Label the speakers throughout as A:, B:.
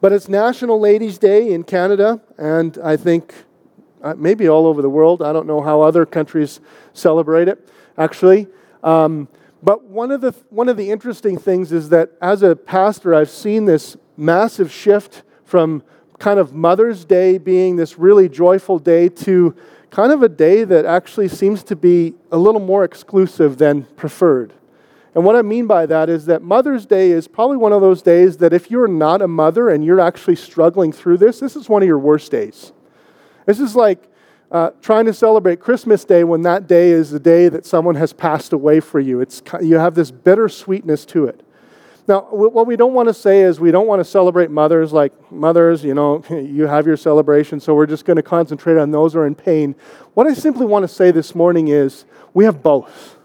A: But it's National Ladies' Day in Canada, and I think uh, maybe all over the world. I don't know how other countries celebrate it, actually. Um, but one of, the, one of the interesting things is that as a pastor, I've seen this massive shift from kind of Mother's Day being this really joyful day to kind of a day that actually seems to be a little more exclusive than preferred. And what I mean by that is that Mother's Day is probably one of those days that if you're not a mother and you're actually struggling through this, this is one of your worst days. This is like uh, trying to celebrate Christmas Day when that day is the day that someone has passed away for you. It's, you have this bitter sweetness to it. Now, what we don't want to say is we don't want to celebrate mothers like mothers, you know, you have your celebration, so we're just going to concentrate on those who are in pain. What I simply want to say this morning is we have both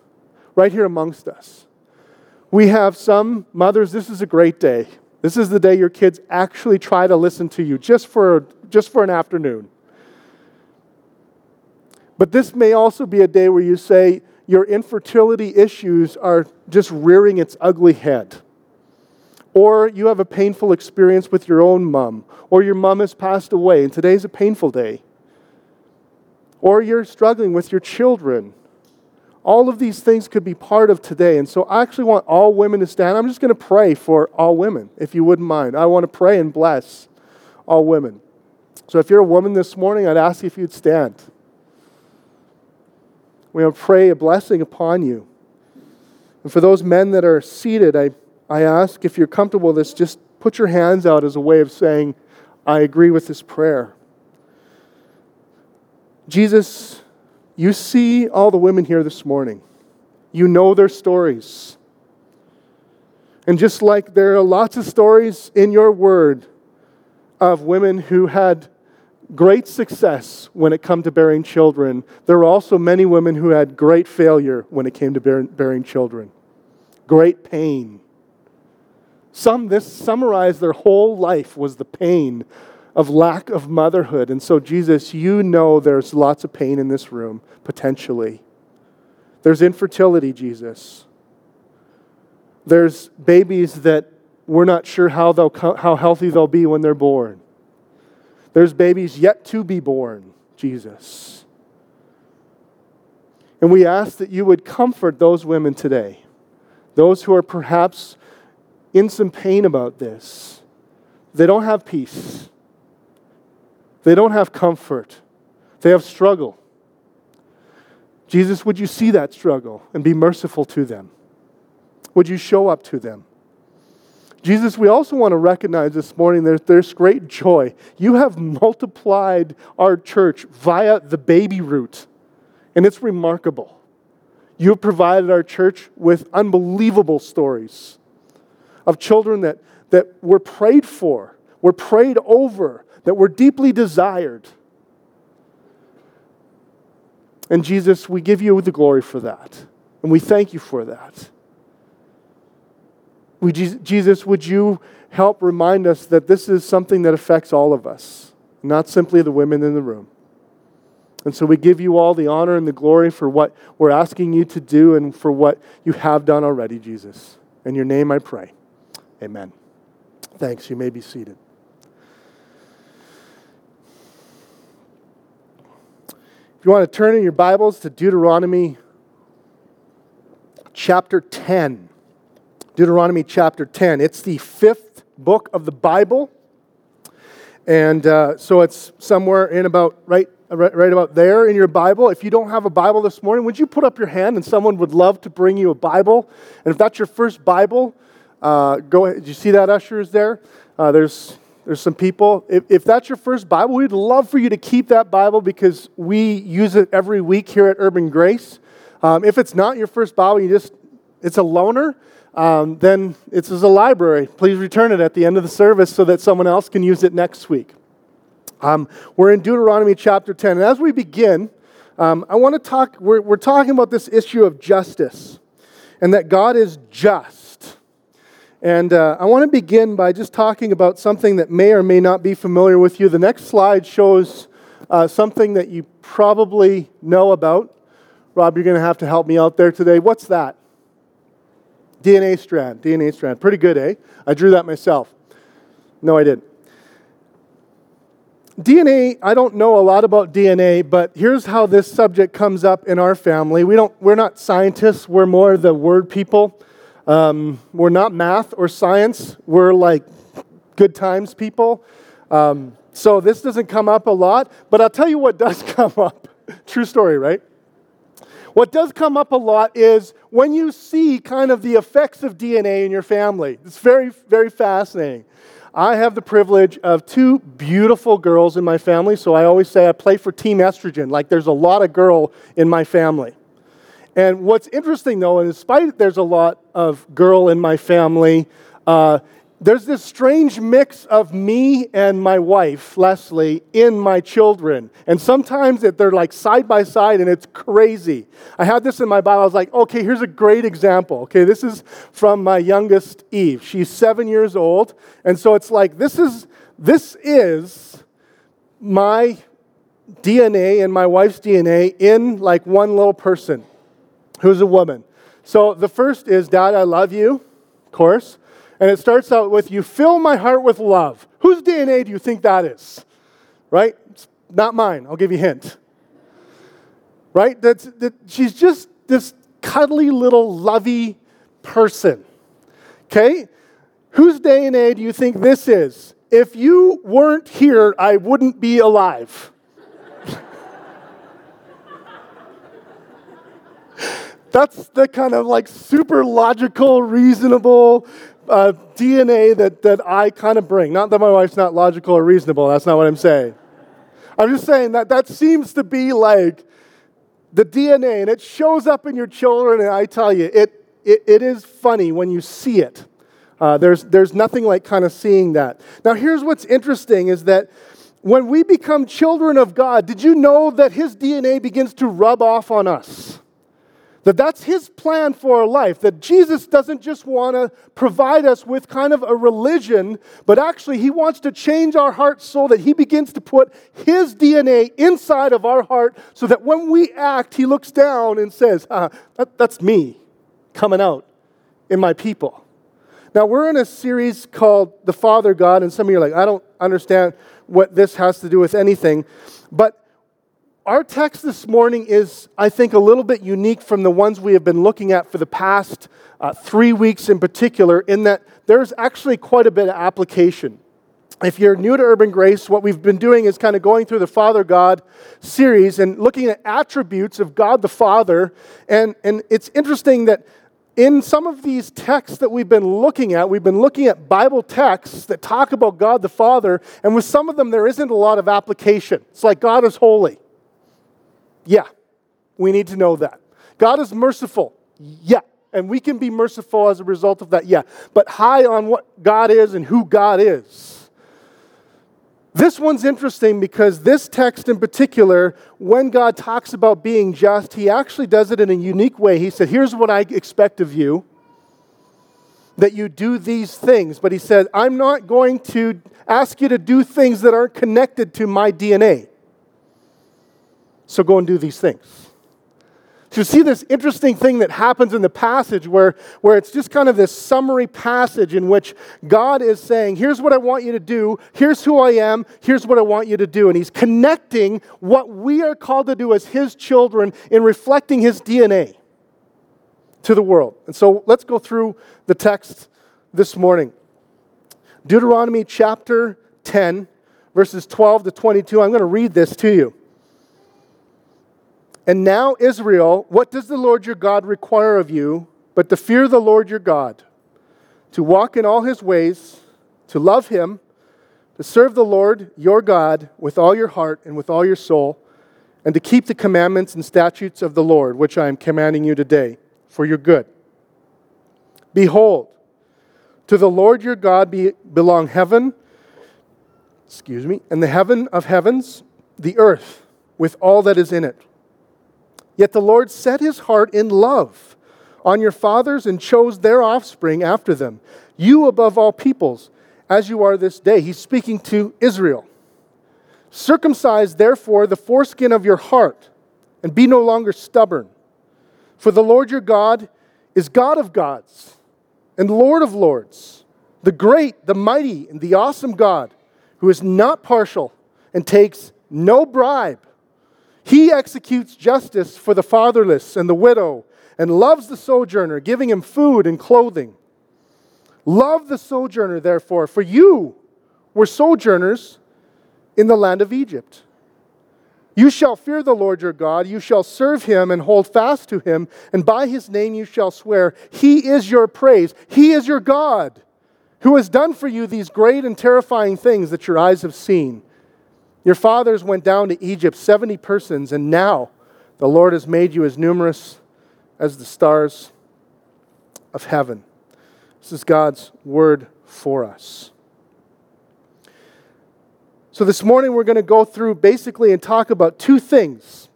A: right here amongst us. We have some mothers, this is a great day. This is the day your kids actually try to listen to you just for, just for an afternoon. But this may also be a day where you say your infertility issues are just rearing its ugly head or you have a painful experience with your own mom, or your mom has passed away and today's a painful day, or you're struggling with your children. All of these things could be part of today. And so I actually want all women to stand. I'm just going to pray for all women, if you wouldn't mind. I want to pray and bless all women. So if you're a woman this morning, I'd ask you if you'd stand. We want to pray a blessing upon you. And for those men that are seated, I I ask if you're comfortable with this, just put your hands out as a way of saying, I agree with this prayer. Jesus, you see all the women here this morning. You know their stories. And just like there are lots of stories in your word of women who had great success when it came to bearing children, there are also many women who had great failure when it came to bearing children, great pain some, this summarized their whole life was the pain of lack of motherhood. And so, Jesus, you know there's lots of pain in this room, potentially. There's infertility, Jesus. There's babies that we're not sure how, they'll, how healthy they'll be when they're born. There's babies yet to be born, Jesus. And we ask that you would comfort those women today, those who are perhaps in some pain about this. They don't have peace, they don't have comfort, they have struggle. Jesus, would you see that struggle and be merciful to them? Would you show up to them? Jesus, we also want to recognize this morning that there's great joy. You have multiplied our church via the baby route, and it's remarkable. You have provided our church with unbelievable stories of children that, that were prayed for, were prayed over, that were deeply desired. And Jesus, we give you the glory for that. And we thank you for that. We, Jesus, would you help remind us that this is something that affects all of us, not simply the women in the room? And so we give you all the honor and the glory for what we're asking you to do and for what you have done already, Jesus. In your name I pray. Amen. Thanks. You may be seated. You want to turn in your Bibles to Deuteronomy chapter 10. Deuteronomy chapter 10. It's the fifth book of the Bible. And uh, so it's somewhere in about right, right about there in your Bible. If you don't have a Bible this morning, would you put up your hand and someone would love to bring you a Bible? And if that's your first Bible, uh, go ahead. Did you see that ushers there? Uh, there's there's some people. If, if that's your first Bible, we'd love for you to keep that Bible because we use it every week here at Urban Grace. Um, if it's not your first Bible, you just it's a loaner. Um, then it's as a library. Please return it at the end of the service so that someone else can use it next week. Um, we're in Deuteronomy chapter 10. And as we begin, um, I want to talk, we're, we're talking about this issue of justice and that God is just. And uh, I want to begin by just talking about something that may or may not be familiar with you. The next slide shows uh, something that you probably know about. Rob, you're going to have to help me out there today. What's that? DNA strand. DNA strand. Pretty good, eh? I drew that myself. No, I didn't. DNA, I don't know a lot about DNA, but here's how this subject comes up in our family. We don't, we're not scientists, we're more the word people. Um, we're not math or science, we're like good times people. Um, so this doesn't come up a lot, but I'll tell you what does come up. True story, right? What does come up a lot is when you see kind of the effects of DNA in your family. It's very, very fascinating. I have the privilege of two beautiful girls in my family, so I always say I play for Team Estrogen. Like there's a lot of girl in my family. And what's interesting though, and in spite there's a lot of girl in my family, uh, there's this strange mix of me and my wife, Leslie, in my children. And sometimes that they're like side by side and it's crazy. I had this in my Bible. I was like, okay, here's a great example. Okay, this is from my youngest Eve. She's seven years old. And so it's like, this is, this is my DNA and my wife's DNA in like one little person who's a woman. So the first is, Dad, I love you, of course. And it starts out with, You fill my heart with love. Whose DNA do you think that is? Right? It's not mine. I'll give you a hint. Right? That's, that, she's just this cuddly little lovey person. Okay? Whose DNA do you think this is? If you weren't here, I wouldn't be alive. That's the kind of like super logical, reasonable, uh, DNA that, that I kind of bring. Not that my wife's not logical or reasonable, that's not what I'm saying. I'm just saying that that seems to be like the DNA, and it shows up in your children, and I tell you, it, it, it is funny when you see it. Uh, there's, there's nothing like kind of seeing that. Now, here's what's interesting is that when we become children of God, did you know that His DNA begins to rub off on us? That that's his plan for our life. That Jesus doesn't just want to provide us with kind of a religion, but actually he wants to change our heart so that he begins to put his DNA inside of our heart so that when we act, he looks down and says, ah, that, That's me coming out in my people. Now, we're in a series called The Father God, and some of you are like, I don't understand what this has to do with anything. But our text this morning is, I think, a little bit unique from the ones we have been looking at for the past uh, three weeks in particular, in that there's actually quite a bit of application. If you're new to Urban Grace, what we've been doing is kind of going through the Father God series and looking at attributes of God the Father. And, and it's interesting that in some of these texts that we've been looking at, we've been looking at Bible texts that talk about God the Father, and with some of them, there isn't a lot of application. It's like God is holy. Yeah, we need to know that. God is merciful. Yeah, and we can be merciful as a result of that. Yeah, but high on what God is and who God is. This one's interesting because this text in particular, when God talks about being just, he actually does it in a unique way. He said, Here's what I expect of you that you do these things. But he said, I'm not going to ask you to do things that aren't connected to my DNA. So go and do these things. So you see this interesting thing that happens in the passage where, where it's just kind of this summary passage in which God is saying, Here's what I want you to do, here's who I am, here's what I want you to do. And He's connecting what we are called to do as His children in reflecting His DNA to the world. And so let's go through the text this morning. Deuteronomy chapter 10, verses 12 to 22. I'm going to read this to you. And now, Israel, what does the Lord your God require of you but to fear the Lord your God, to walk in all his ways, to love him, to serve the Lord your God with all your heart and with all your soul, and to keep the commandments and statutes of the Lord, which I am commanding you today, for your good. Behold, to the Lord your God be, belong heaven, excuse me, and the heaven of heavens, the earth, with all that is in it Yet the Lord set his heart in love on your fathers and chose their offspring after them, you above all peoples, as you are this day. He's speaking to Israel. Circumcise, therefore, the foreskin of your heart, and be no longer stubborn. For the Lord your God is God of gods and Lord of lords, the great, the mighty, and the awesome God, who is not partial and takes no bribe. He executes justice for the fatherless and the widow and loves the sojourner, giving him food and clothing. Love the sojourner, therefore, for you were sojourners in the land of Egypt. You shall fear the Lord your God, you shall serve him and hold fast to him, and by his name you shall swear, He is your praise, He is your God, who has done for you these great and terrifying things that your eyes have seen. Your fathers went down to Egypt, 70 persons, and now the Lord has made you as numerous as the stars of heaven. This is God's word for us. So, this morning we're going to go through basically and talk about two things.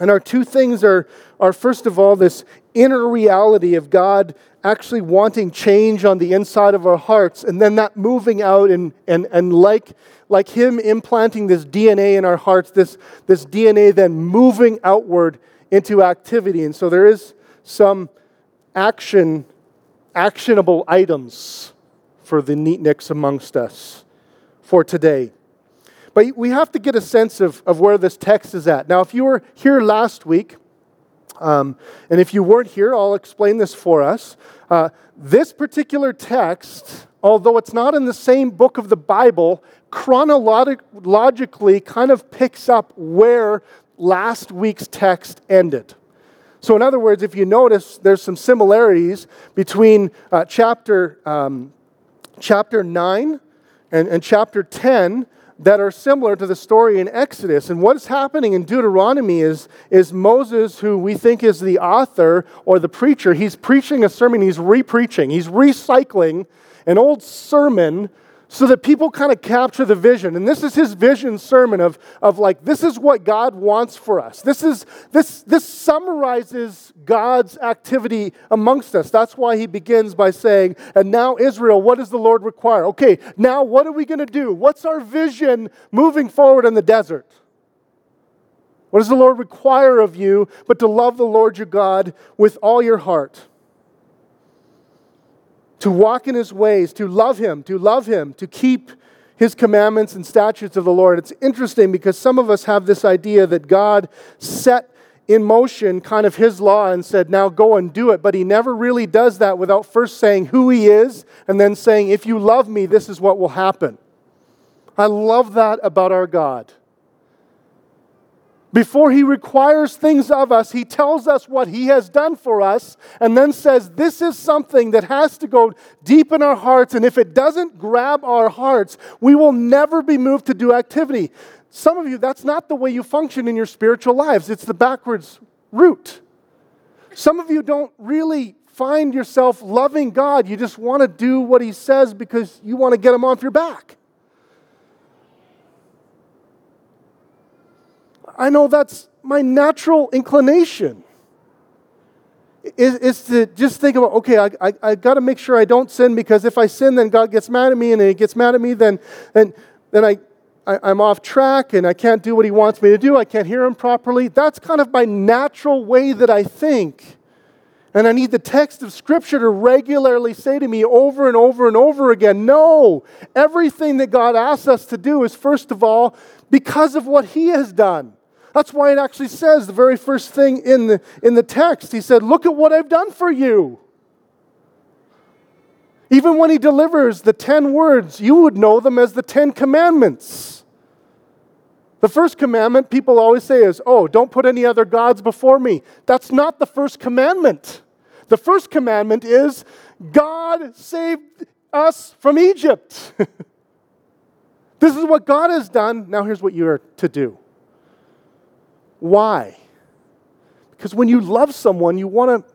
A: And our two things are, are first of all, this inner reality of God actually wanting change on the inside of our hearts, and then that moving out and, and, and like, like Him implanting this DNA in our hearts, this, this DNA then moving outward into activity. And so there is some action, actionable items for the neatniks amongst us for today. But we have to get a sense of, of where this text is at. Now, if you were here last week, um, and if you weren't here, I'll explain this for us. Uh, this particular text, although it's not in the same book of the Bible, chronologically kind of picks up where last week's text ended. So, in other words, if you notice, there's some similarities between uh, chapter, um, chapter 9 and, and chapter 10 that are similar to the story in Exodus. And what's happening in Deuteronomy is, is Moses, who we think is the author or the preacher, he's preaching a sermon, he's repreaching, he's recycling an old sermon so that people kind of capture the vision. And this is his vision sermon of, of like, this is what God wants for us. This, is, this, this summarizes God's activity amongst us. That's why he begins by saying, And now, Israel, what does the Lord require? Okay, now what are we going to do? What's our vision moving forward in the desert? What does the Lord require of you but to love the Lord your God with all your heart? To walk in his ways, to love him, to love him, to keep his commandments and statutes of the Lord. It's interesting because some of us have this idea that God set in motion kind of his law and said, now go and do it. But he never really does that without first saying who he is and then saying, if you love me, this is what will happen. I love that about our God. Before he requires things of us, he tells us what he has done for us and then says, This is something that has to go deep in our hearts. And if it doesn't grab our hearts, we will never be moved to do activity. Some of you, that's not the way you function in your spiritual lives, it's the backwards route. Some of you don't really find yourself loving God. You just want to do what he says because you want to get him off your back. I know that's my natural inclination. Is, is to just think about, okay, I, I, I got to make sure I don't sin because if I sin, then God gets mad at me, and if He gets mad at me, then, then, then I, I, I'm off track and I can't do what He wants me to do. I can't hear Him properly. That's kind of my natural way that I think. And I need the text of Scripture to regularly say to me over and over and over again no, everything that God asks us to do is, first of all, because of what He has done. That's why it actually says the very first thing in the, in the text. He said, Look at what I've done for you. Even when he delivers the 10 words, you would know them as the 10 commandments. The first commandment people always say is, Oh, don't put any other gods before me. That's not the first commandment. The first commandment is, God saved us from Egypt. this is what God has done. Now, here's what you are to do. Why? Because when you love someone, you want to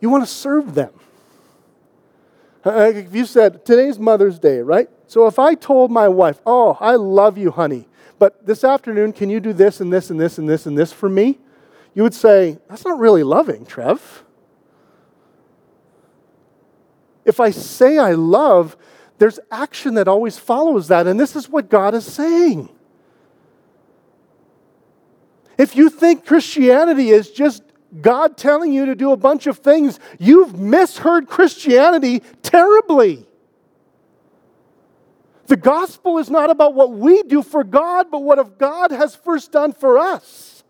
A: you want to serve them. Uh, if you said, today's Mother's Day, right? So if I told my wife, oh, I love you, honey, but this afternoon, can you do this and this and this and this and this for me? You would say, that's not really loving, Trev. If I say I love, there's action that always follows that, and this is what God is saying. If you think Christianity is just God telling you to do a bunch of things, you've misheard Christianity terribly. The gospel is not about what we do for God, but what God has first done for us.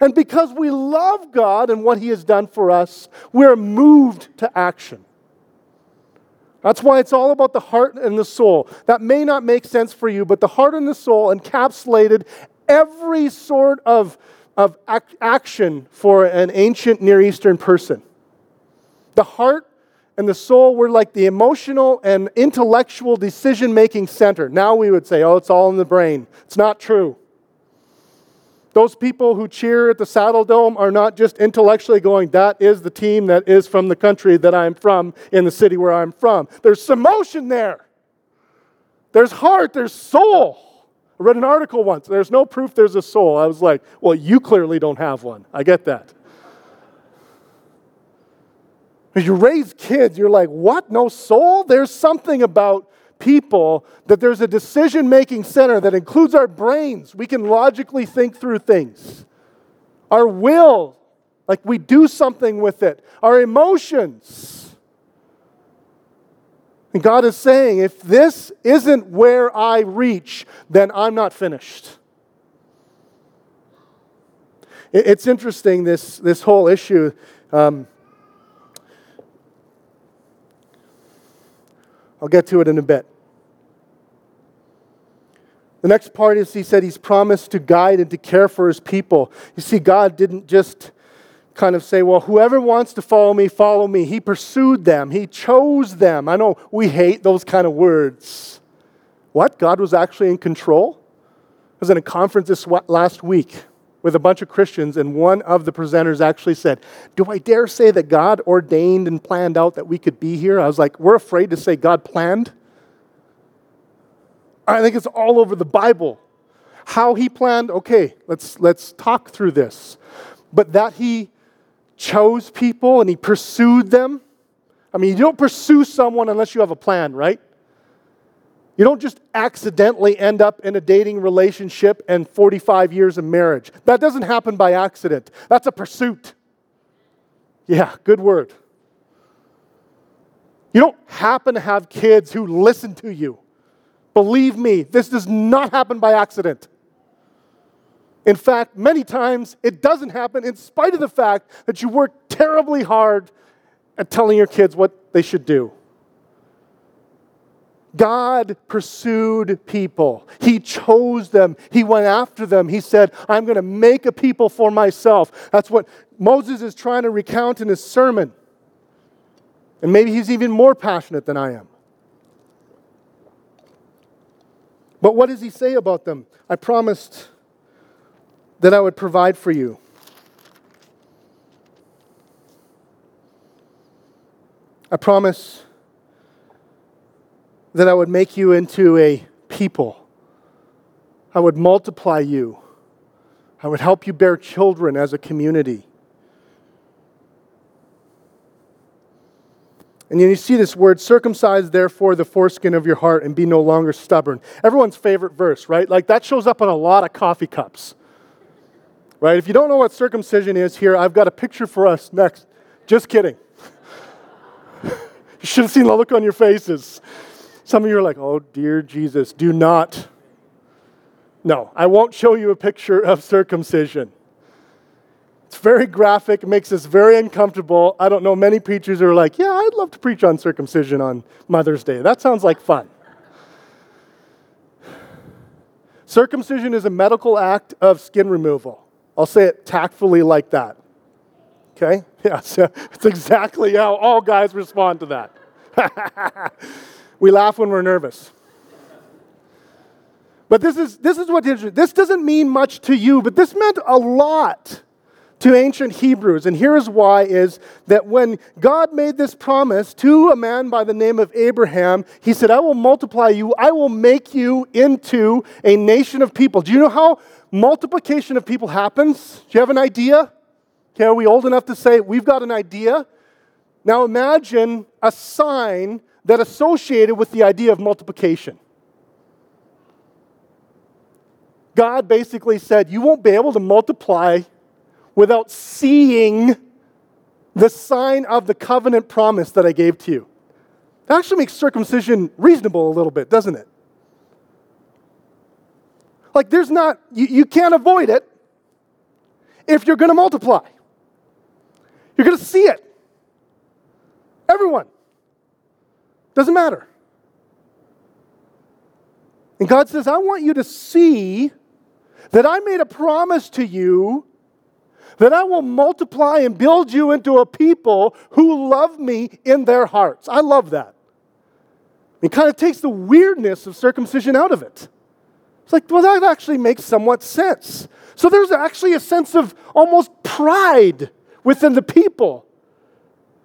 A: And because we love God and what He has done for us, we're moved to action. That's why it's all about the heart and the soul. That may not make sense for you, but the heart and the soul encapsulated every sort of, of ac- action for an ancient Near Eastern person. The heart and the soul were like the emotional and intellectual decision making center. Now we would say, oh, it's all in the brain. It's not true. Those people who cheer at the Saddledome are not just intellectually going, that is the team that is from the country that I'm from in the city where I'm from. There's some emotion there. There's heart, there's soul. I read an article once. There's no proof there's a soul. I was like, well, you clearly don't have one. I get that. You raise kids, you're like, what? No soul? There's something about people that there's a decision making center that includes our brains. We can logically think through things. Our will, like we do something with it. Our emotions. And God is saying, if this isn't where I reach, then I'm not finished. It's interesting, this, this whole issue. Um, I'll get to it in a bit. The next part is he said he's promised to guide and to care for his people. You see, God didn't just kind of say, well, whoever wants to follow me, follow me. He pursued them, He chose them. I know we hate those kind of words. What? God was actually in control? I was in a conference this last week with a bunch of Christians, and one of the presenters actually said, Do I dare say that God ordained and planned out that we could be here? I was like, We're afraid to say God planned. I think it's all over the Bible. How he planned, okay, let's, let's talk through this. But that he chose people and he pursued them. I mean, you don't pursue someone unless you have a plan, right? You don't just accidentally end up in a dating relationship and 45 years of marriage. That doesn't happen by accident. That's a pursuit. Yeah, good word. You don't happen to have kids who listen to you. Believe me, this does not happen by accident. In fact, many times it doesn't happen in spite of the fact that you work terribly hard at telling your kids what they should do. God pursued people. He chose them. He went after them. He said, I'm going to make a people for myself. That's what Moses is trying to recount in his sermon. And maybe he's even more passionate than I am. But what does he say about them? I promised that I would provide for you. I promise that I would make you into a people. I would multiply you. I would help you bear children as a community. And you see this word, circumcise therefore the foreskin of your heart and be no longer stubborn. Everyone's favorite verse, right? Like that shows up on a lot of coffee cups right? If you don't know what circumcision is here, I've got a picture for us next. Just kidding. you should have seen the look on your faces. Some of you are like, oh, dear Jesus, do not. No, I won't show you a picture of circumcision. It's very graphic, makes us very uncomfortable. I don't know, many preachers who are like, yeah, I'd love to preach on circumcision on Mother's Day. That sounds like fun. Circumcision is a medical act of skin removal. I'll say it tactfully like that. Okay? Yeah, so it's exactly how all guys respond to that. we laugh when we're nervous. But this is, this is what interesting this doesn't mean much to you, but this meant a lot to ancient Hebrews. And here's why is that when God made this promise to a man by the name of Abraham, he said, I will multiply you, I will make you into a nation of people. Do you know how multiplication of people happens? Do you have an idea? Okay, are we old enough to say we've got an idea? Now imagine a sign that associated with the idea of multiplication. God basically said, You won't be able to multiply without seeing the sign of the covenant promise that I gave to you. It actually makes circumcision reasonable a little bit, doesn't it? Like, there's not, you, you can't avoid it if you're going to multiply. You're going to see it. Everyone. Doesn't matter. And God says, I want you to see that I made a promise to you that I will multiply and build you into a people who love me in their hearts. I love that. It kind of takes the weirdness of circumcision out of it. It's like, well, that actually makes somewhat sense. So there's actually a sense of almost pride within the people.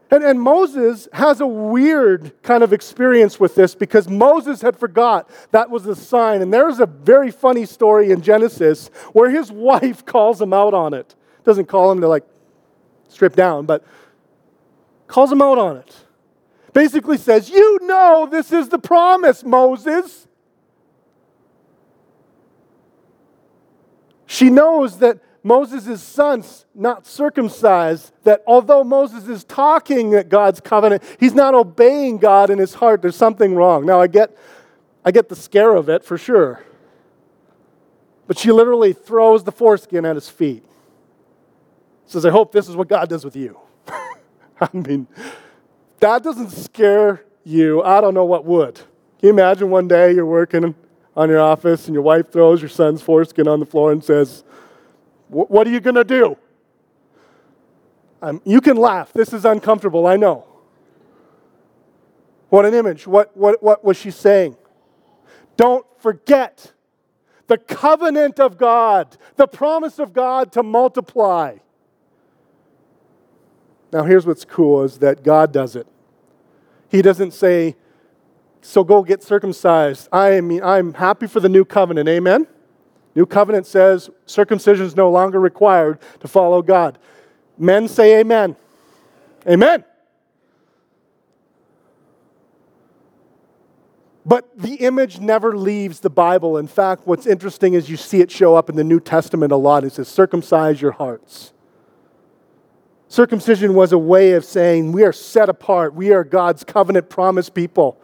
A: And, and Moses has a weird kind of experience with this because Moses had forgot that was the sign. And there's a very funny story in Genesis where his wife calls him out on it. Doesn't call him to like strip down, but calls him out on it. Basically says, You know this is the promise, Moses. She knows that Moses' son's not circumcised, that although Moses is talking at God's covenant, he's not obeying God in his heart. There's something wrong. Now, I get, I get the scare of it for sure. But she literally throws the foreskin at his feet. Says, I hope this is what God does with you. I mean, that doesn't scare you. I don't know what would. Can you imagine one day you're working on your office and your wife throws your son's foreskin on the floor and says, what are you going to do? Um, you can laugh. This is uncomfortable, I know. What an image. What, what, what was she saying? Don't forget the covenant of God, the promise of God to multiply. Now, here's what's cool is that God does it. He doesn't say, so go get circumcised. I mean, I'm happy for the new covenant. Amen? New covenant says circumcision is no longer required to follow God. Men say amen. Amen. But the image never leaves the Bible. In fact, what's interesting is you see it show up in the New Testament a lot. It says, circumcise your hearts. Circumcision was a way of saying we are set apart. We are God's covenant promise people.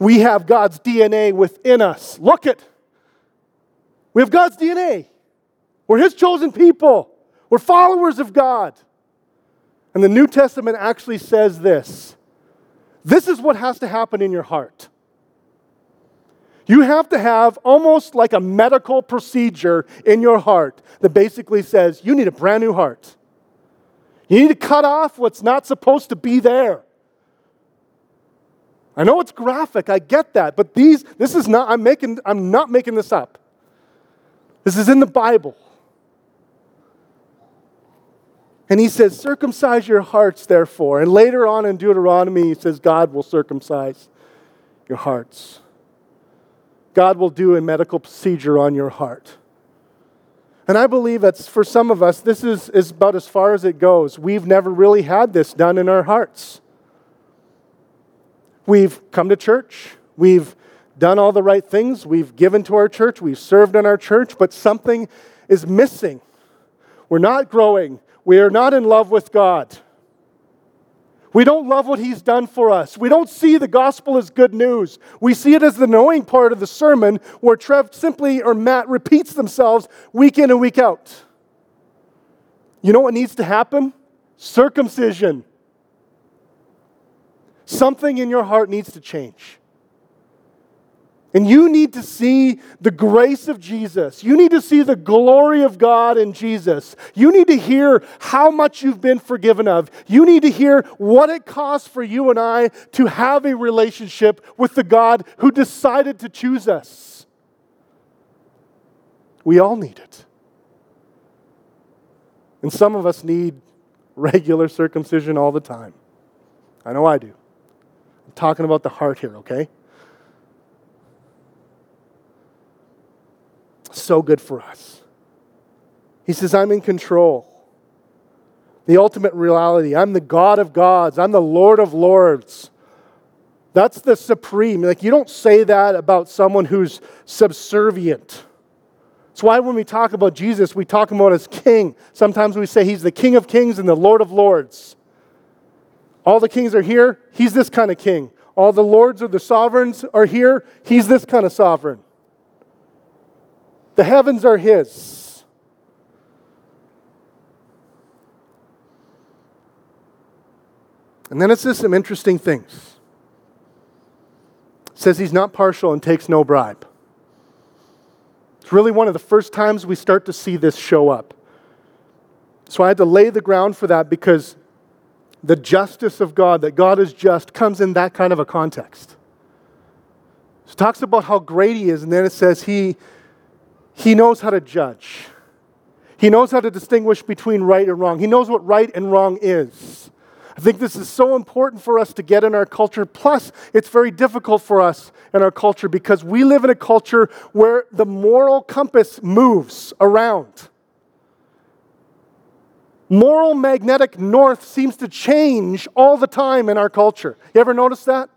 A: We have God's DNA within us. Look it. We have God's DNA. We're His chosen people. We're followers of God. And the New Testament actually says this this is what has to happen in your heart. You have to have almost like a medical procedure in your heart that basically says you need a brand new heart. You need to cut off what's not supposed to be there. I know it's graphic, I get that, but these this is not I'm making I'm not making this up. This is in the Bible. And he says, Circumcise your hearts, therefore. And later on in Deuteronomy, he says, God will circumcise your hearts. God will do a medical procedure on your heart. And I believe that for some of us, this is, is about as far as it goes. We've never really had this done in our hearts. We've come to church, we've done all the right things, we've given to our church, we've served in our church, but something is missing. We're not growing, we are not in love with God. We don't love what He's done for us. We don't see the gospel as good news. We see it as the knowing part of the sermon where Trev simply or Matt repeats themselves week in and week out. You know what needs to happen? Circumcision. Something in your heart needs to change. And you need to see the grace of Jesus. You need to see the glory of God in Jesus. You need to hear how much you've been forgiven of. You need to hear what it costs for you and I to have a relationship with the God who decided to choose us. We all need it. And some of us need regular circumcision all the time. I know I do. I'm talking about the heart here, okay? So good for us. He says, I'm in control. The ultimate reality. I'm the God of gods. I'm the Lord of lords. That's the supreme. Like, you don't say that about someone who's subservient. That's why when we talk about Jesus, we talk about as king. Sometimes we say he's the king of kings and the Lord of lords. All the kings are here. He's this kind of king. All the lords or the sovereigns are here. He's this kind of sovereign. The heavens are his. And then it says some interesting things. It says he's not partial and takes no bribe. It's really one of the first times we start to see this show up. So I had to lay the ground for that because the justice of God, that God is just, comes in that kind of a context. So it talks about how great he is, and then it says he, he knows how to judge. He knows how to distinguish between right and wrong. He knows what right and wrong is. I think this is so important for us to get in our culture. Plus, it's very difficult for us in our culture because we live in a culture where the moral compass moves around. Moral magnetic north seems to change all the time in our culture. You ever notice that?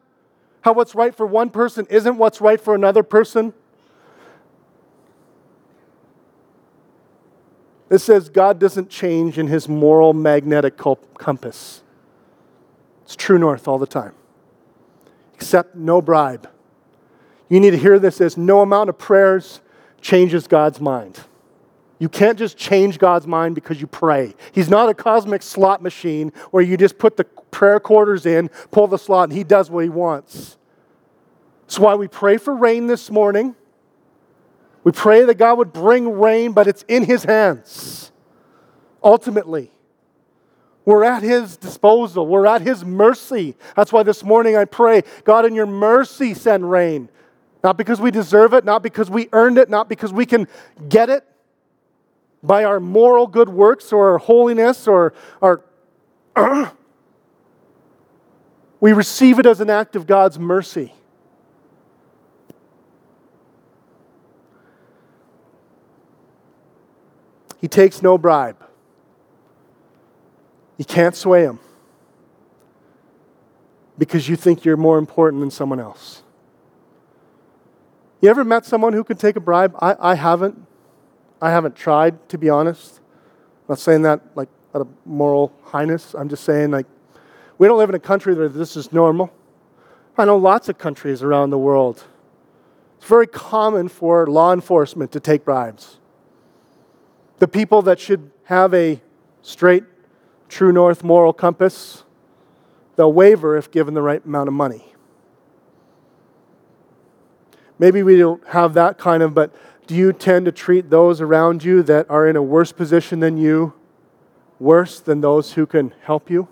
A: How what's right for one person isn't what's right for another person? It says God doesn't change in his moral magnetic compass. It's true north all the time. Except no bribe. You need to hear this as no amount of prayers changes God's mind. You can't just change God's mind because you pray. He's not a cosmic slot machine where you just put the prayer quarters in, pull the slot, and He does what He wants. That's why we pray for rain this morning. We pray that God would bring rain, but it's in His hands. Ultimately, we're at His disposal, we're at His mercy. That's why this morning I pray, God, in your mercy, send rain. Not because we deserve it, not because we earned it, not because we can get it by our moral good works or our holiness or our. we receive it as an act of God's mercy. He takes no bribe. You can't sway him because you think you're more important than someone else. You ever met someone who could take a bribe? I, I haven't. I haven't tried, to be honest. I'm not saying that like out of moral highness. I'm just saying like we don't live in a country where this is normal. I know lots of countries around the world. It's very common for law enforcement to take bribes. The people that should have a straight, true north moral compass, they'll waver if given the right amount of money. Maybe we don't have that kind of, but do you tend to treat those around you that are in a worse position than you worse than those who can help you?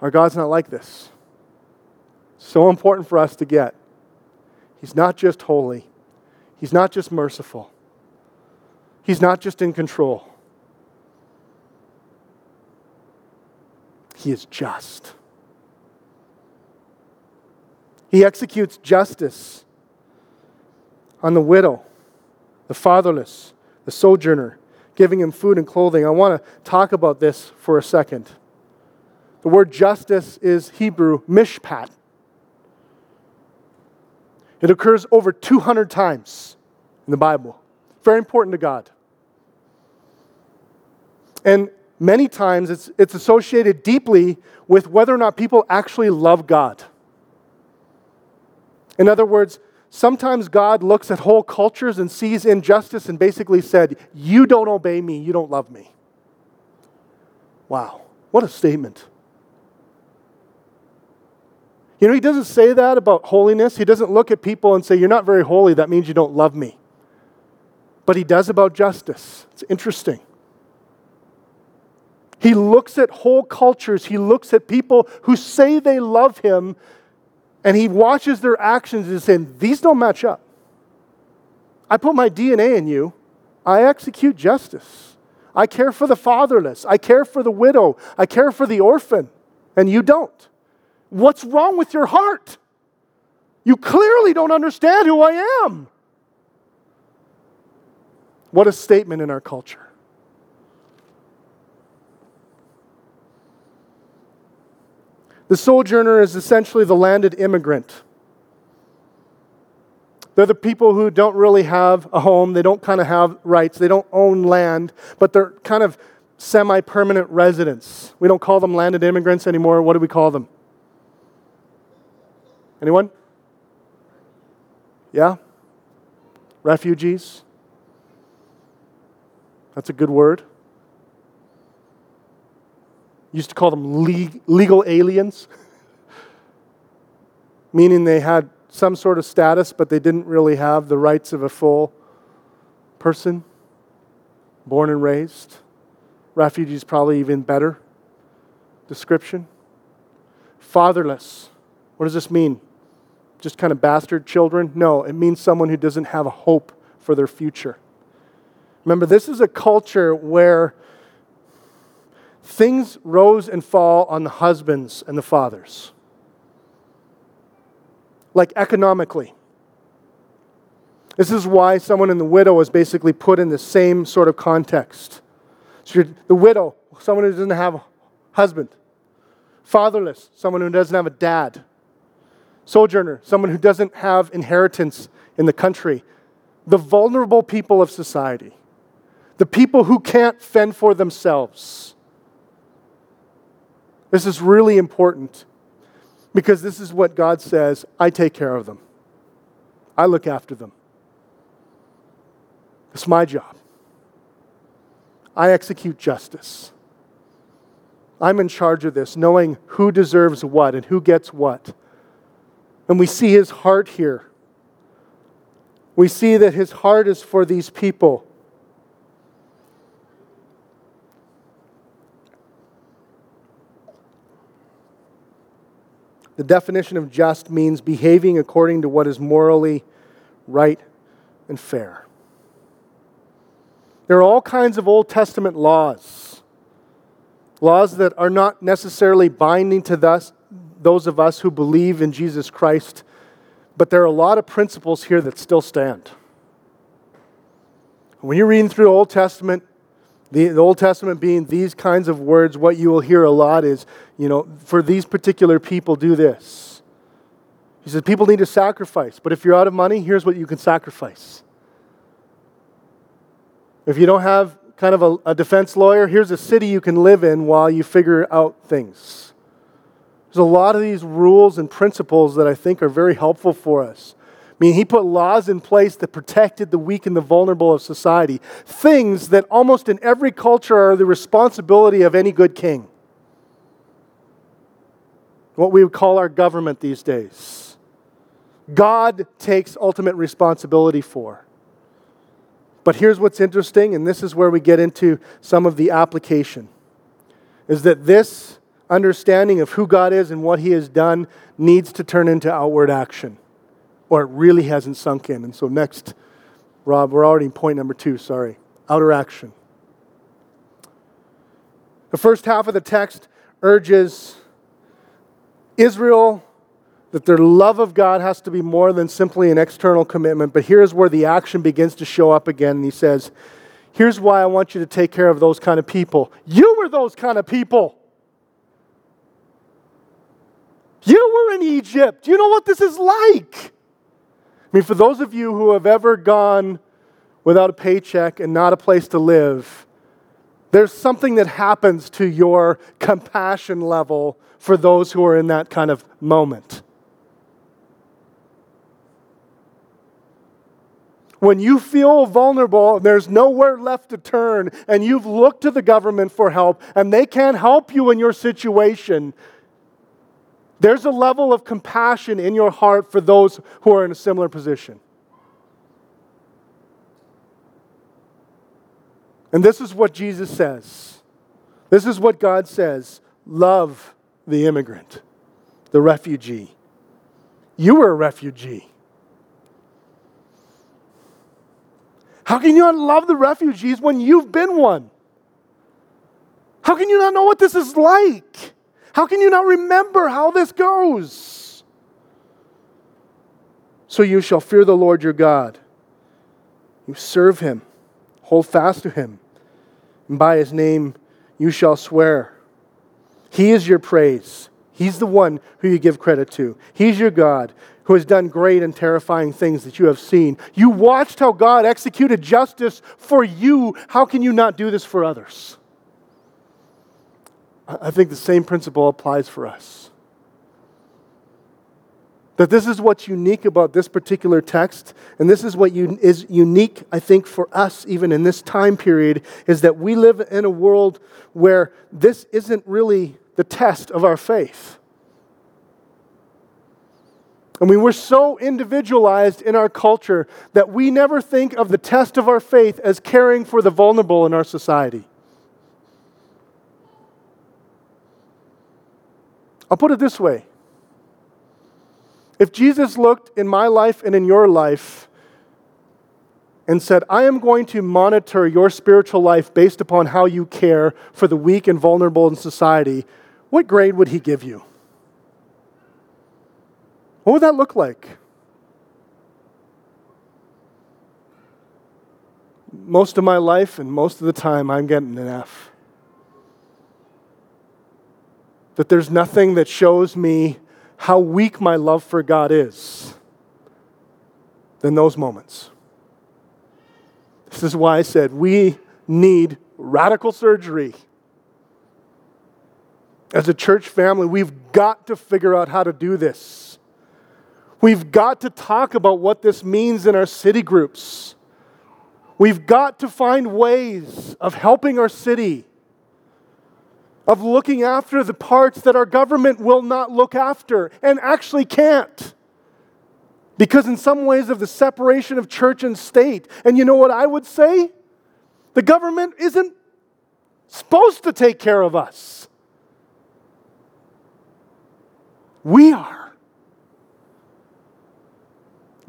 A: Our God's not like this. So important for us to get. He's not just holy, He's not just merciful, He's not just in control. He is just. He executes justice on the widow, the fatherless, the sojourner, giving him food and clothing. I want to talk about this for a second. The word justice is Hebrew mishpat. It occurs over 200 times in the Bible. Very important to God. And many times it's, it's associated deeply with whether or not people actually love God. In other words, sometimes God looks at whole cultures and sees injustice and basically said, You don't obey me, you don't love me. Wow, what a statement. You know, he doesn't say that about holiness. He doesn't look at people and say, You're not very holy, that means you don't love me. But he does about justice. It's interesting. He looks at whole cultures, he looks at people who say they love him, and he watches their actions and saying, These don't match up. I put my DNA in you, I execute justice. I care for the fatherless, I care for the widow, I care for the orphan, and you don't. What's wrong with your heart? You clearly don't understand who I am. What a statement in our culture. The sojourner is essentially the landed immigrant. They're the people who don't really have a home, they don't kind of have rights, they don't own land, but they're kind of semi permanent residents. We don't call them landed immigrants anymore. What do we call them? Anyone? Yeah? Refugees? That's a good word. Used to call them legal aliens, meaning they had some sort of status, but they didn't really have the rights of a full person, born and raised. Refugees, probably even better description. Fatherless. What does this mean? Just kind of bastard children? No, it means someone who doesn't have a hope for their future. Remember, this is a culture where things rose and fall on the husbands and the fathers. Like economically. This is why someone in the widow is basically put in the same sort of context. So the widow, someone who doesn't have a husband. Fatherless, someone who doesn't have a dad. Sojourner, someone who doesn't have inheritance in the country. The vulnerable people of society. The people who can't fend for themselves. This is really important because this is what God says I take care of them, I look after them. It's my job. I execute justice. I'm in charge of this, knowing who deserves what and who gets what. And we see his heart here. We see that his heart is for these people. The definition of just means behaving according to what is morally right and fair. There are all kinds of Old Testament laws, laws that are not necessarily binding to thus, those of us who believe in Jesus Christ, but there are a lot of principles here that still stand. When you're reading through the Old Testament, the, the, Old Testament being these kinds of words, what you will hear a lot is, you know, for these particular people, do this. He says, people need to sacrifice, but if you're out of money, here's what you can sacrifice. If you don't have kind of a, a defense lawyer, here's a city you can live in while you figure out things. There's a lot of these rules and principles that I think are very helpful for us. I mean, he put laws in place that protected the weak and the vulnerable of society. Things that almost in every culture are the responsibility of any good king. What we would call our government these days. God takes ultimate responsibility for. But here's what's interesting, and this is where we get into some of the application, is that this understanding of who God is and what He has done needs to turn into outward action or it really hasn't sunk in. And so, next, Rob, we're already in point number two, sorry. Outer action. The first half of the text urges Israel that their love of God has to be more than simply an external commitment. But here's where the action begins to show up again. And he says, Here's why I want you to take care of those kind of people. You were those kind of people. You were in Egypt. You know what this is like. I mean, for those of you who have ever gone without a paycheck and not a place to live, there's something that happens to your compassion level for those who are in that kind of moment. When you feel vulnerable, and there's nowhere left to turn, and you've looked to the government for help, and they can't help you in your situation, there's a level of compassion in your heart for those who are in a similar position. And this is what Jesus says. This is what God says love the immigrant, the refugee. You were a refugee. How can you not love the refugees when you've been one? How can you not know what this is like? How can you not remember how this goes? So you shall fear the Lord your God. You serve him, hold fast to him, and by his name you shall swear. He is your praise. He's the one who you give credit to. He's your God who has done great and terrifying things that you have seen. You watched how God executed justice for you. How can you not do this for others? I think the same principle applies for us. That this is what's unique about this particular text, and this is what is unique, I think, for us, even in this time period, is that we live in a world where this isn't really the test of our faith. I mean, we're so individualized in our culture that we never think of the test of our faith as caring for the vulnerable in our society. I'll put it this way if Jesus looked in my life and in your life and said, I am going to monitor your spiritual life based upon how you care for the weak and vulnerable in society, what grade would he give you? What would that look like? Most of my life and most of the time, I'm getting an F. That there's nothing that shows me how weak my love for God is than those moments. This is why I said we need radical surgery. As a church family, we've got to figure out how to do this. We've got to talk about what this means in our city groups. We've got to find ways of helping our city of looking after the parts that our government will not look after and actually can't. Because, in some ways, of the separation of church and state. And you know what I would say? The government isn't supposed to take care of us. We are.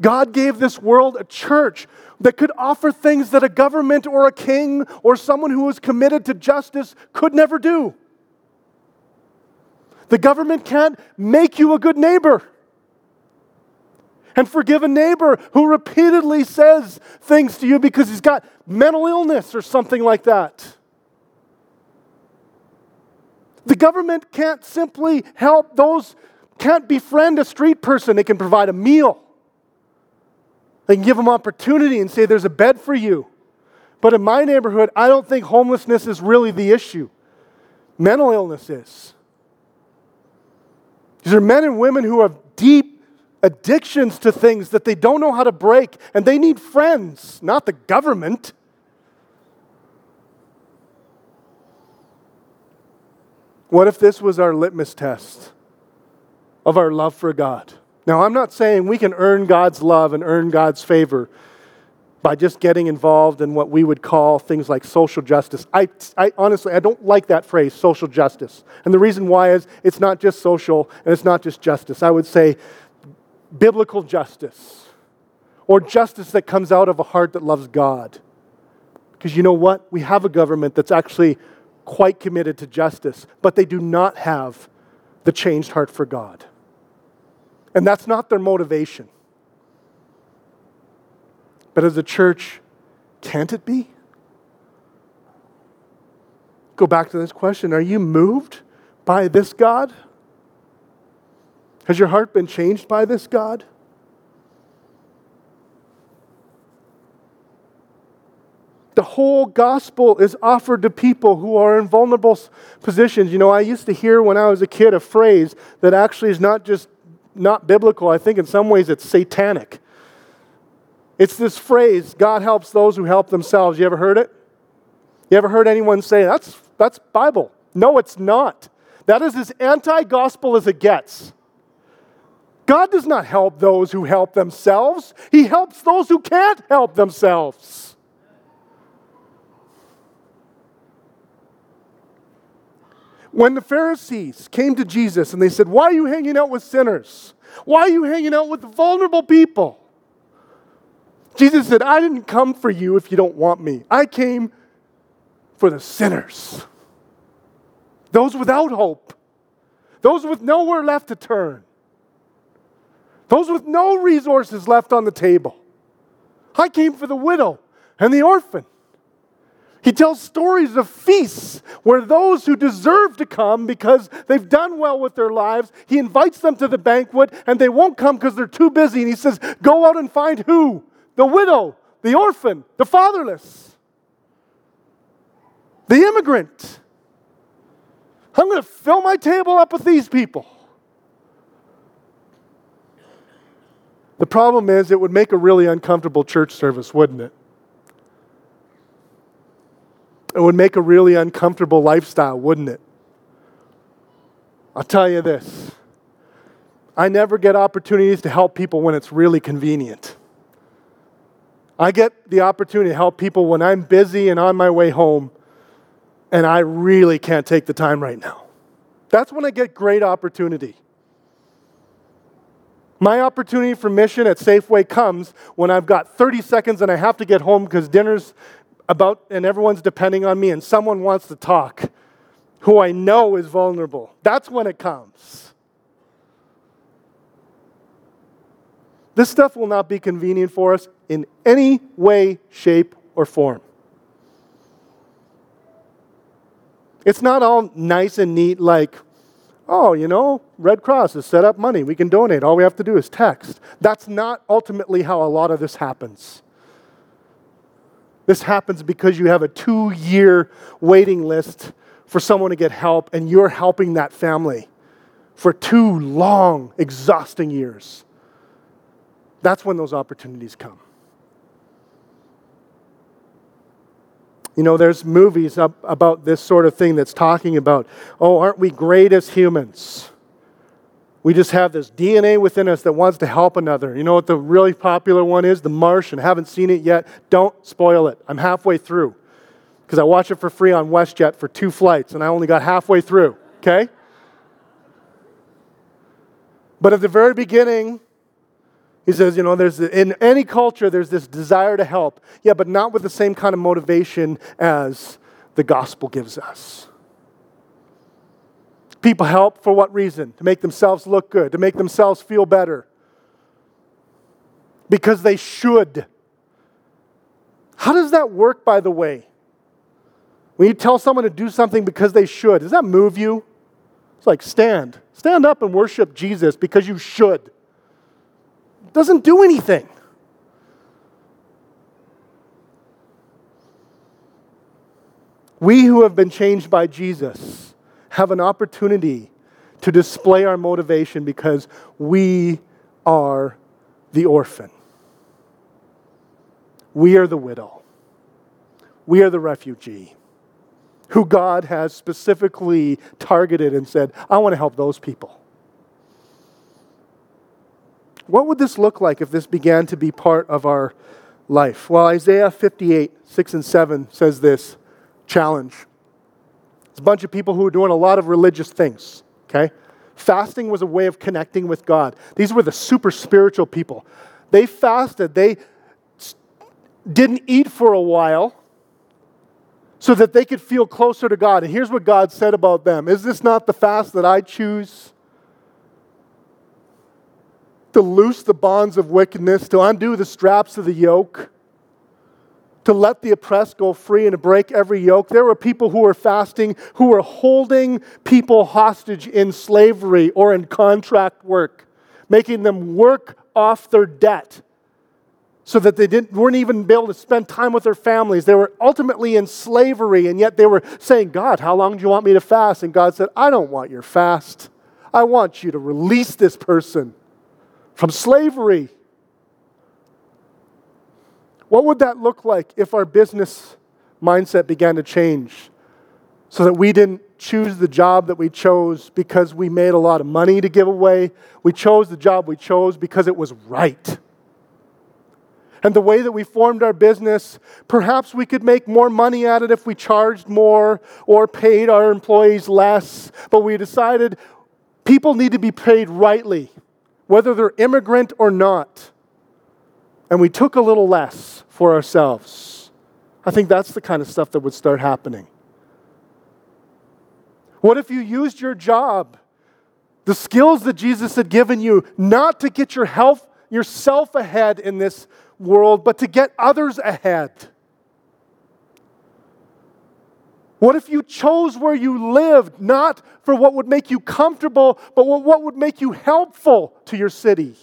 A: God gave this world a church that could offer things that a government or a king or someone who was committed to justice could never do. The government can't make you a good neighbor. And forgive a neighbor who repeatedly says things to you because he's got mental illness or something like that. The government can't simply help those, can't befriend a street person. They can provide a meal. They can give them opportunity and say, There's a bed for you. But in my neighborhood, I don't think homelessness is really the issue. Mental illness is. These are men and women who have deep addictions to things that they don't know how to break, and they need friends, not the government. What if this was our litmus test of our love for God? Now, I'm not saying we can earn God's love and earn God's favor by just getting involved in what we would call things like social justice. I, I, honestly, I don't like that phrase, social justice. And the reason why is it's not just social and it's not just justice. I would say biblical justice or justice that comes out of a heart that loves God. Because you know what? We have a government that's actually quite committed to justice, but they do not have the changed heart for God. And that's not their motivation. But as a church, can't it be? Go back to this question Are you moved by this God? Has your heart been changed by this God? The whole gospel is offered to people who are in vulnerable positions. You know, I used to hear when I was a kid a phrase that actually is not just not biblical, I think in some ways it's satanic. It's this phrase, God helps those who help themselves. You ever heard it? You ever heard anyone say, that's, that's Bible? No, it's not. That is as anti gospel as it gets. God does not help those who help themselves, He helps those who can't help themselves. When the Pharisees came to Jesus and they said, Why are you hanging out with sinners? Why are you hanging out with vulnerable people? Jesus said, I didn't come for you if you don't want me. I came for the sinners, those without hope, those with nowhere left to turn, those with no resources left on the table. I came for the widow and the orphan. He tells stories of feasts where those who deserve to come because they've done well with their lives, he invites them to the banquet and they won't come because they're too busy. And he says, Go out and find who? The widow, the orphan, the fatherless, the immigrant. I'm going to fill my table up with these people. The problem is, it would make a really uncomfortable church service, wouldn't it? It would make a really uncomfortable lifestyle, wouldn't it? I'll tell you this I never get opportunities to help people when it's really convenient. I get the opportunity to help people when I'm busy and on my way home, and I really can't take the time right now. That's when I get great opportunity. My opportunity for mission at Safeway comes when I've got 30 seconds and I have to get home because dinner's about and everyone's depending on me and someone wants to talk who I know is vulnerable. That's when it comes. This stuff will not be convenient for us in any way, shape, or form. It's not all nice and neat like, oh, you know, Red Cross has set up money. We can donate. All we have to do is text. That's not ultimately how a lot of this happens. This happens because you have a two year waiting list for someone to get help, and you're helping that family for two long, exhausting years. That's when those opportunities come. You know, there's movies about this sort of thing that's talking about, oh, aren't we great as humans? We just have this DNA within us that wants to help another. You know what the really popular one is? The Martian. Haven't seen it yet. Don't spoil it. I'm halfway through because I watched it for free on WestJet for two flights and I only got halfway through, okay? But at the very beginning, he says, you know, there's in any culture there's this desire to help. Yeah, but not with the same kind of motivation as the gospel gives us. People help for what reason? To make themselves look good, to make themselves feel better. Because they should. How does that work, by the way? When you tell someone to do something because they should, does that move you? It's like stand. Stand up and worship Jesus because you should. Doesn't do anything. We who have been changed by Jesus have an opportunity to display our motivation because we are the orphan. We are the widow. We are the refugee who God has specifically targeted and said, I want to help those people. What would this look like if this began to be part of our life? Well, Isaiah 58, 6 and 7 says this challenge. It's a bunch of people who are doing a lot of religious things, okay? Fasting was a way of connecting with God. These were the super spiritual people. They fasted, they didn't eat for a while so that they could feel closer to God. And here's what God said about them Is this not the fast that I choose? To loose the bonds of wickedness, to undo the straps of the yoke, to let the oppressed go free and to break every yoke. There were people who were fasting who were holding people hostage in slavery or in contract work, making them work off their debt so that they didn't, weren't even able to spend time with their families. They were ultimately in slavery, and yet they were saying, God, how long do you want me to fast? And God said, I don't want your fast. I want you to release this person from slavery. What would that look like if our business mindset began to change so that we didn't choose the job that we chose because we made a lot of money to give away? We chose the job we chose because it was right and the way that we formed our business, perhaps we could make more money at it if we charged more or paid our employees less. But we decided people need to be paid rightly, whether they're immigrant or not. And we took a little less for ourselves. I think that's the kind of stuff that would start happening. What if you used your job, the skills that Jesus had given you, not to get your health, yourself ahead in this world, but to get others ahead? What if you chose where you lived, not for what would make you comfortable, but what would make you helpful to your city?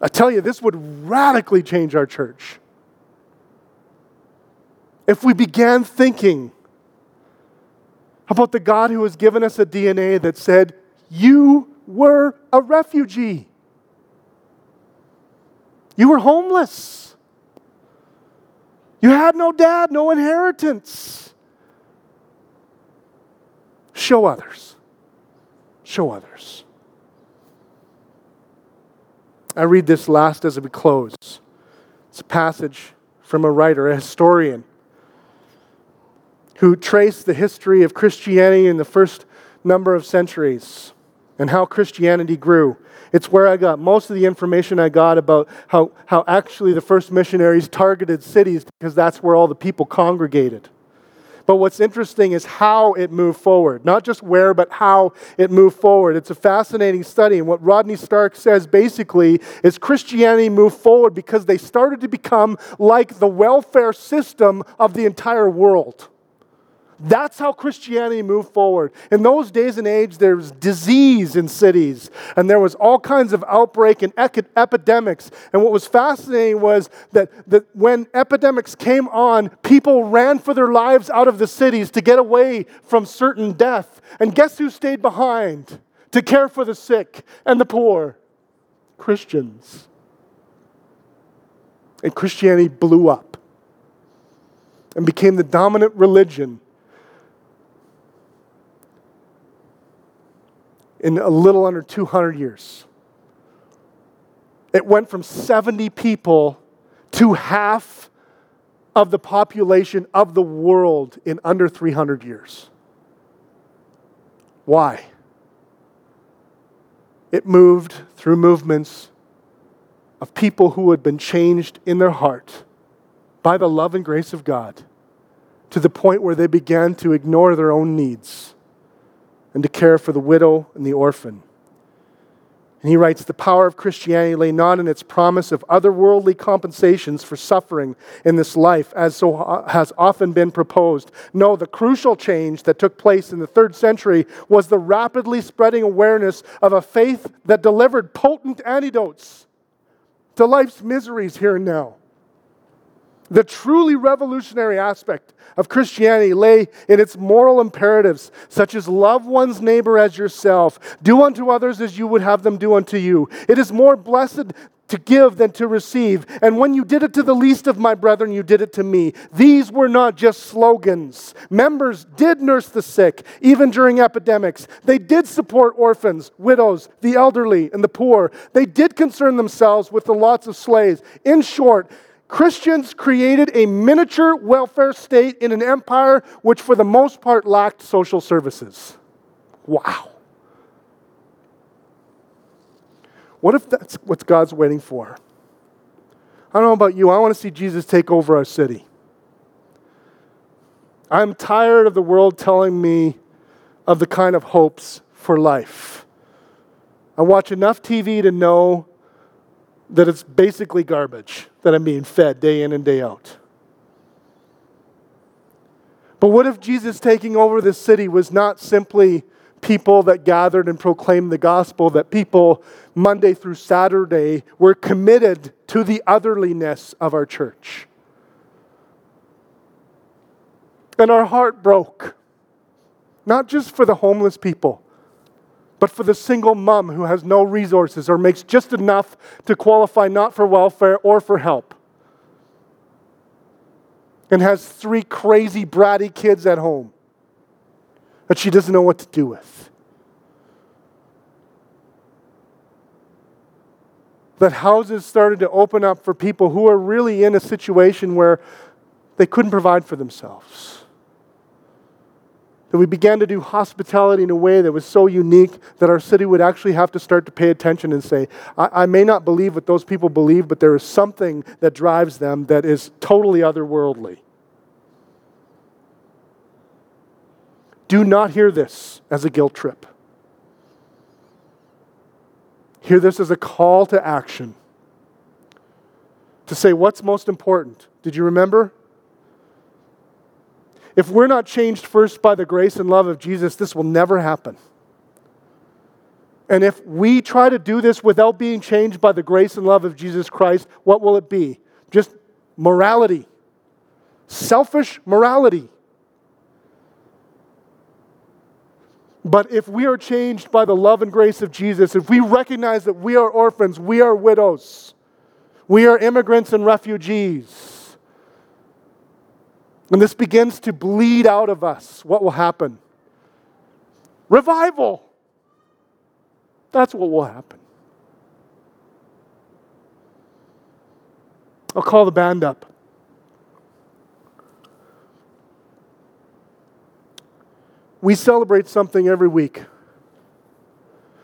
A: I tell you, this would radically change our church. If we began thinking about the God who has given us a DNA that said, You were a refugee. You were homeless. You had no dad, no inheritance. Show others. Show others. I read this last as we close. It's a passage from a writer, a historian, who traced the history of Christianity in the first number of centuries and how Christianity grew. It's where I got most of the information I got about how, how actually the first missionaries targeted cities because that's where all the people congregated. But what's interesting is how it moved forward. Not just where, but how it moved forward. It's a fascinating study. And what Rodney Stark says basically is Christianity moved forward because they started to become like the welfare system of the entire world. That's how Christianity moved forward. In those days and age, there was disease in cities, and there was all kinds of outbreak and epidemics. And what was fascinating was that, that when epidemics came on, people ran for their lives out of the cities to get away from certain death. And guess who stayed behind to care for the sick and the poor? Christians. And Christianity blew up and became the dominant religion in a little under 200 years. It went from 70 people to half of the population of the world in under 300 years. Why? It moved through movements of people who had been changed in their heart by the love and grace of God to the point where they began to ignore their own needs and to care for the widow and the orphan. And he writes The power of Christianity lay not in its promise of otherworldly compensations for suffering in this life, as so has often been proposed. No, the crucial change that took place in the third century was the rapidly spreading awareness of a faith that delivered potent antidotes to life's miseries here and now. The truly revolutionary aspect of Christianity lay in its moral imperatives, such as love one's neighbor as yourself, do unto others as you would have them do unto you. It is more blessed to give than to receive. And when you did it to the least of my brethren, you did it to me. These were not just slogans. Members did nurse the sick, even during epidemics. They did support orphans, widows, the elderly, and the poor. They did concern themselves with the lots of slaves. In short, Christians created a miniature welfare state in an empire which, for the most part, lacked social services. Wow. What if that's what God's waiting for? I don't know about you, I want to see Jesus take over our city. I'm tired of the world telling me of the kind of hopes for life. I watch enough TV to know that it's basically garbage that I'm being fed day in and day out. But what if Jesus taking over this city was not simply people that gathered and proclaimed the gospel, that people Monday through Saturday were committed to the otherliness of our church? And our heart broke, not just for the homeless people, but for the single mom who has no resources or makes just enough to qualify not for welfare or for help, and has three crazy, bratty kids at home that she doesn't know what to do with. That houses started to open up for people who are really in a situation where they couldn't provide for themselves that we began to do hospitality in a way that was so unique that our city would actually have to start to pay attention and say, I, I, may not believe what those people believe, but there is something that drives them that is totally otherworldly. Do not hear this as a guilt trip. Hear this as a call to action. To say, what's most important? Did you remember? If we're not changed first by the grace and love of Jesus, this will never happen. And if we try to do this without being changed by the grace and love of Jesus Christ, what will it be? Just morality, selfish morality. But if we are changed by the love and grace of Jesus, if we recognize that we are orphans, we are widows, we are immigrants and refugees, and this begins to bleed out of us, what will happen? Revival. That's what will happen. I'll call the band up. We celebrate something every week.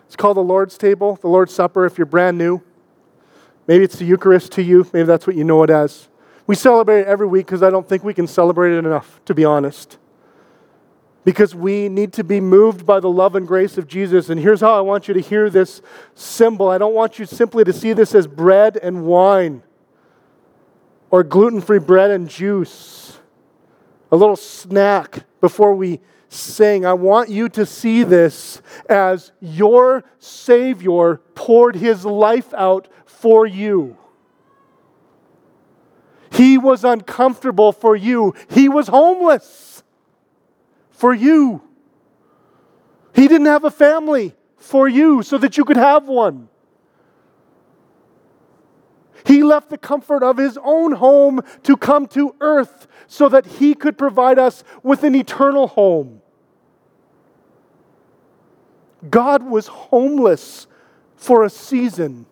A: It's called the Lord's Table, the Lord's Supper, if you're brand new. Maybe it's the Eucharist to you. Maybe that's what you know it as. We celebrate it every week because I don't think we can celebrate it enough, to be honest. Because we need to be moved by the love and grace of Jesus. And here's how I want you to hear this symbol I don't want you simply to see this as bread and wine or gluten free bread and juice, a little snack before we sing. I want you to see this as your Savior poured his life out for you. He was uncomfortable for you, he was homeless for you. He didn't have a family for you so that you could have one. He left the comfort of his own home to come to earth so that he could provide us with an eternal home. God was homeless for a season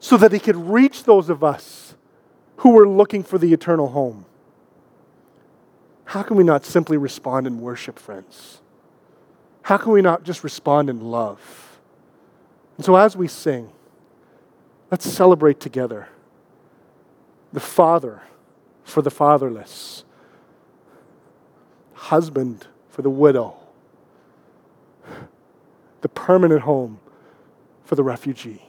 A: so that he could reach those of us who were looking for the eternal home. How can we not simply respond in worship, friends? How can we not just respond in love? And so, as we sing, let's celebrate together the father for the fatherless, husband for the widow, the permanent home for the refugee.